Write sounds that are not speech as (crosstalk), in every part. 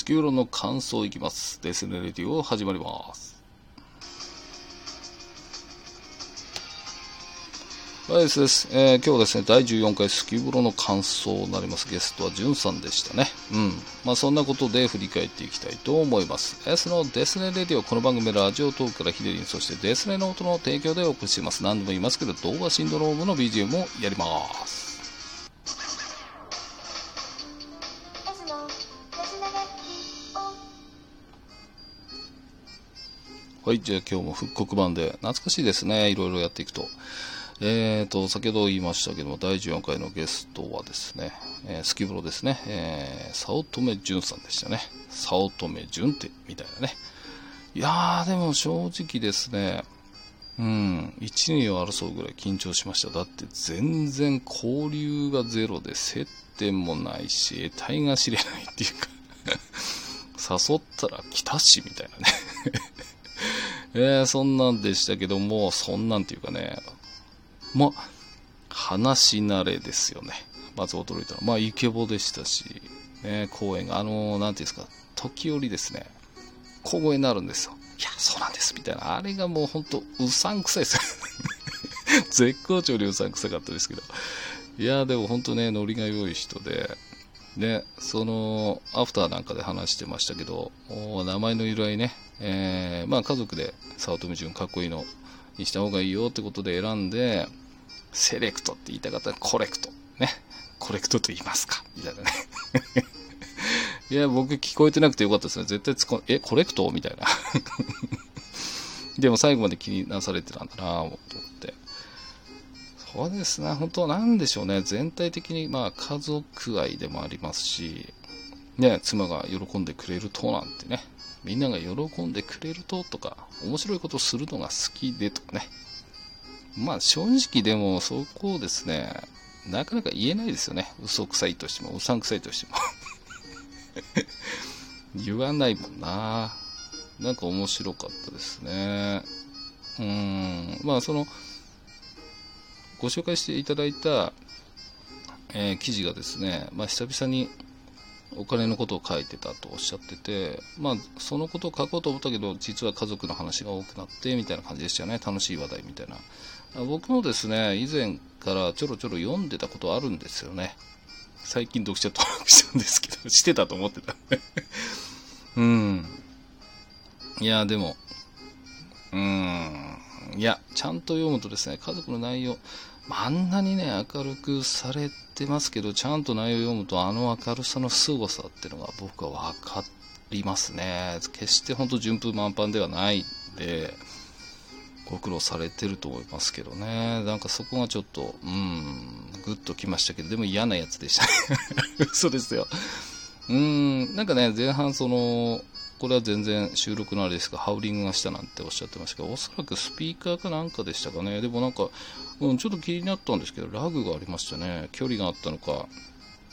月夜の感想いきます。デスネレディオ始まります。はい、です。えー今日はですね、第14回スキューブロの感想になります。ゲストはジュンさんでしたね。うん。まあそんなことで振り返っていきたいと思います。S のデスネレディオ、この番組はラジオトークからヒデリン、そしてデスネの音の提供でお送りします。何度も言いますけど、動画シンドロームの BGM もやります。はい、じゃあ今日も復刻版で、懐かしいですね、いろいろやっていくと。えーと、先ほど言いましたけども、第14回のゲストはですね、えースキブロですね、えー、早乙女淳さんでしたね。早乙女淳って、みたいなね。いやー、でも正直ですね、うん、1、2を争うぐらい緊張しました。だって全然交流がゼロで、接点もないし、得体が知れないっていうか、(laughs) 誘ったら来たし、みたいなね。えー、そんなんでしたけども、そんなんていうかね、ま、話し慣れですよね。まず驚いたのは。まあ、イケボでしたし、ね、公演が、あのーなんていうんですか、時折ですね、小声になるんですよ。いや、そうなんです、みたいな。あれがもうほんと、うさんくさいですよ。(laughs) 絶好調にうさんくさかったですけど。いや、でも本当ね、ノリが良い人で、ね、その、アフターなんかで話してましたけど、お名前の由来ね、えーまあ家族で早乙女純かっこいいのにした方がいいよってことで選んで、セレクトって言いたかったらコレクト。ね。コレクトと言いますか。みたいなね。(laughs) いや、僕聞こえてなくてよかったですね。絶対つこ、え、コレクト？みたいな。(laughs) でも最後まで気になされてたんだなと思って。そうですね。本当なんでしょうね。全体的に、まあ家族愛でもありますし、ね、妻が喜んでくれるとなんてね。みんなが喜んでくれるととか、面白いことをするのが好きでとかね。まあ正直でもそこをですね、なかなか言えないですよね。嘘くさいとしても、うさんくさいとしても。(laughs) 言わないもんな。なんか面白かったですね。うん。まあその、ご紹介していただいた、えー記事がですね、まあ久々にお金のことを書いてたとおっしゃってて、まあ、そのことを書こうと思ったけど、実は家族の話が多くなって、みたいな感じでしたよね。楽しい話題みたいな。僕もですね、以前からちょろちょろ読んでたことあるんですよね。最近読者登録したんですけど、(laughs) してたと思ってた。うん。いや、でも、うん。いや、ちゃんと読むとですね、家族の内容、まああんなにね、明るくされてますけど、ちゃんと内容を読むと、あの明るさの凄さっていうのが僕は分かりますね。決して本当順風満帆ではないんで、ご苦労されてると思いますけどね。なんかそこがちょっと、うん、グッときましたけど、でも嫌なやつでしたね。(laughs) 嘘ですよ。うん、なんかね、前半その、これは全然収録のあれですが、ハウリングがしたなんておっしゃってましたけど、おそらくスピーカーかなんかでしたかね。でもなんか、うん、ちょっと気になったんですけど、ラグがありましたね。距離があったのか、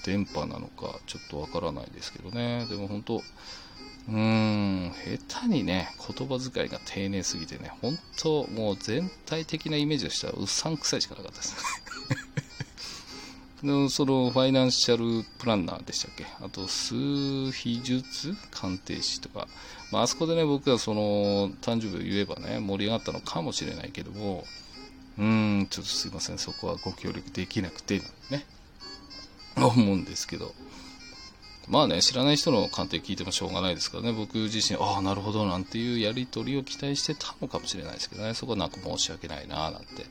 電波なのか、ちょっとわからないですけどね。でも本当、うーん、下手にね、言葉遣いが丁寧すぎてね、本当、もう全体的なイメージとしてはうさんくさいしかなかったです。のそのファイナンシャルプランナーでしたっけ？あと数秘術鑑定士とか、まあ、あそこでね僕がその誕生日を言えばね盛り上がったのかもしれないけども。うーんちょっとすいません。そこはご協力できなくてね。思うんですけど。まあね知らない人の鑑定聞いてもしょうがないですからね。僕自身ああなるほどなんていうやり取りを期待してたのかもしれないですけどね。そこはなんか申し訳ないななんて。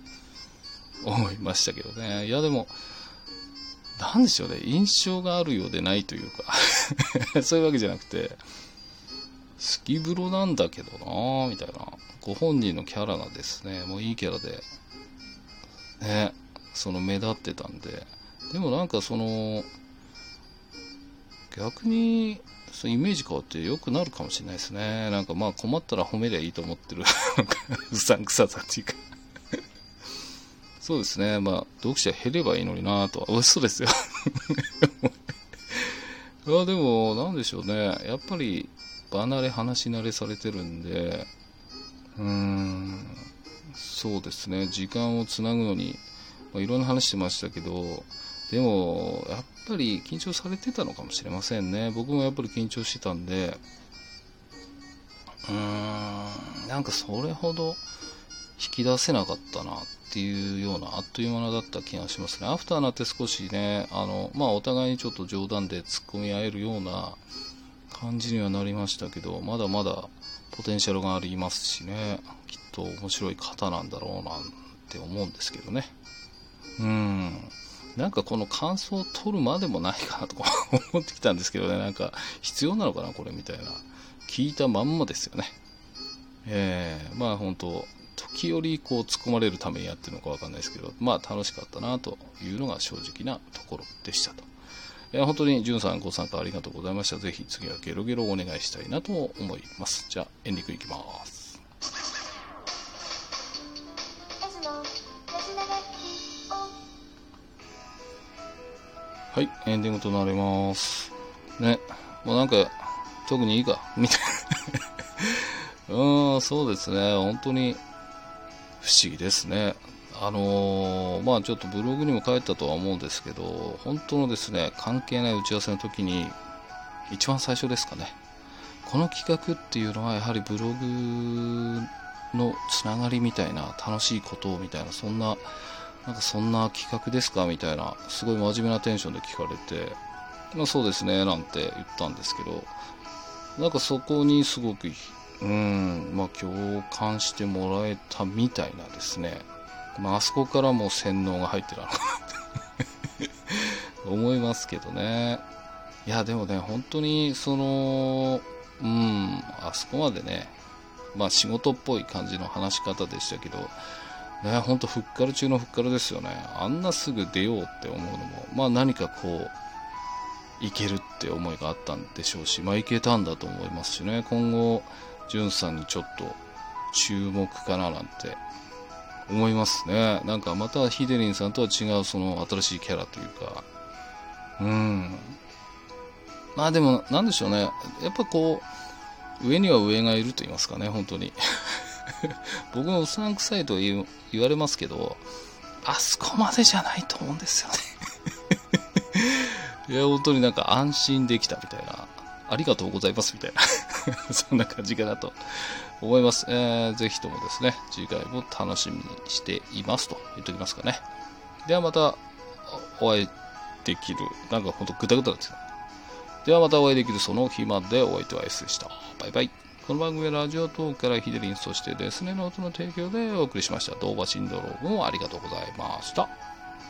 思いましたけどね。いやでもなんでしょうね、印象があるようでないというか。(laughs) そういうわけじゃなくて、スキブロなんだけどなぁみたいな。ご本人のキャラがですね、もういいキャラで、ね、その目立ってたんで、でもなんかその、逆に、そのイメージ変わって良くなるかもしれないですね。なんかまあ困ったら褒めりゃいいと思ってる、(laughs) うさんくささっていうか。そうですね。まあ、読者減ればいいのになとは。(laughs) 嘘ですよ。(laughs) いや、でも、なんでしょうね。やっぱり、離れ、話し慣れされてるんで、うーん、そうですね。時間をつなぐのに、まあ、いろんな話してましたけど、でも、やっぱり緊張されてたのかもしれませんね。僕もやっぱり緊張してたんで、うーん、なんかそれほど引き出せなかったなっていうような、あっという間だった気がしますね。アフターになって少しね、あの、まあお互いにちょっと冗談で突っ込み合えるような感じにはなりましたけど、まだまだポテンシャルがありますしね、きっと面白い方なんだろうなんて思うんですけどね。うん。なんかこの感想を取るまでもないかなとか思ってきたんですけどね、なんか必要なのかな、これみたいな。聞いたまんまですよね。えー、まあ本当、時折こう突っ込まれるためにやってるのかわかんないですけど、まあ楽しかったなというのが正直なところでしたと。えー、本当にじゅんさんご参加ありがとうございました。ぜひ次はゲロゲロお願いしたいなと思います。じゃあエンディングいきます。はい、エンディングとなります。ね、もうなんか、特にいいか、みたいな。(laughs) うん、そうですね、本当に不思議ですね。あのーまあちょっとブログにも書いたとは思うんですけど、本当のですね、関係ない打ち合わせの時に、一番最初ですかね。この企画っていうのはやはりブログのつながりみたいな、楽しいことみたいな、そんななんかそんな企画ですかみたいな、すごい真面目なテンションで聞かれて、まあそうですね、なんて言ったんですけど、なんかそこにすごく、うん、まあ共感してもらえたみたいなですね、まああそこからもう洗脳が入ってたのかなって (laughs) 思いますけどね。いや、でもね、本当にその、うん、あそこまでね、まあ仕事っぽい感じの話し方でしたけど、ね、ほんとふっかる中のふっかるですよね。あんなすぐ出ようって思うのも、まあ何かこう、いけるって思いがあったんでしょうし、まあいけたんだと思いますしね、今後、じゅんさんにちょっと注目かななんて思いますね。なんかまたヒデリンさんとは違うその新しいキャラというか、うん。まあでも、なんでしょうね。やっぱこう、上には上がいると言いますかね、本当に。(laughs) 僕もうさんくさいと言言われますけど、あそこまでじゃないと思うんですよね。(laughs) いや、本当になんか安心できたみたいな、ありがとうございますみたいな、(laughs) そんな感じかなと思います。えー、ぜひともですね、次回も楽しみにしていますと言っておきますかね。ではまたお会いできる、なんか本当グダグダですよ。ではまたお会いできるその日までお相手は S でした。バイバイ。この番組はラジオトークからヒデリン、そしてデスネノートの提供でお送りしました。動画シンドロームをありがとうございました。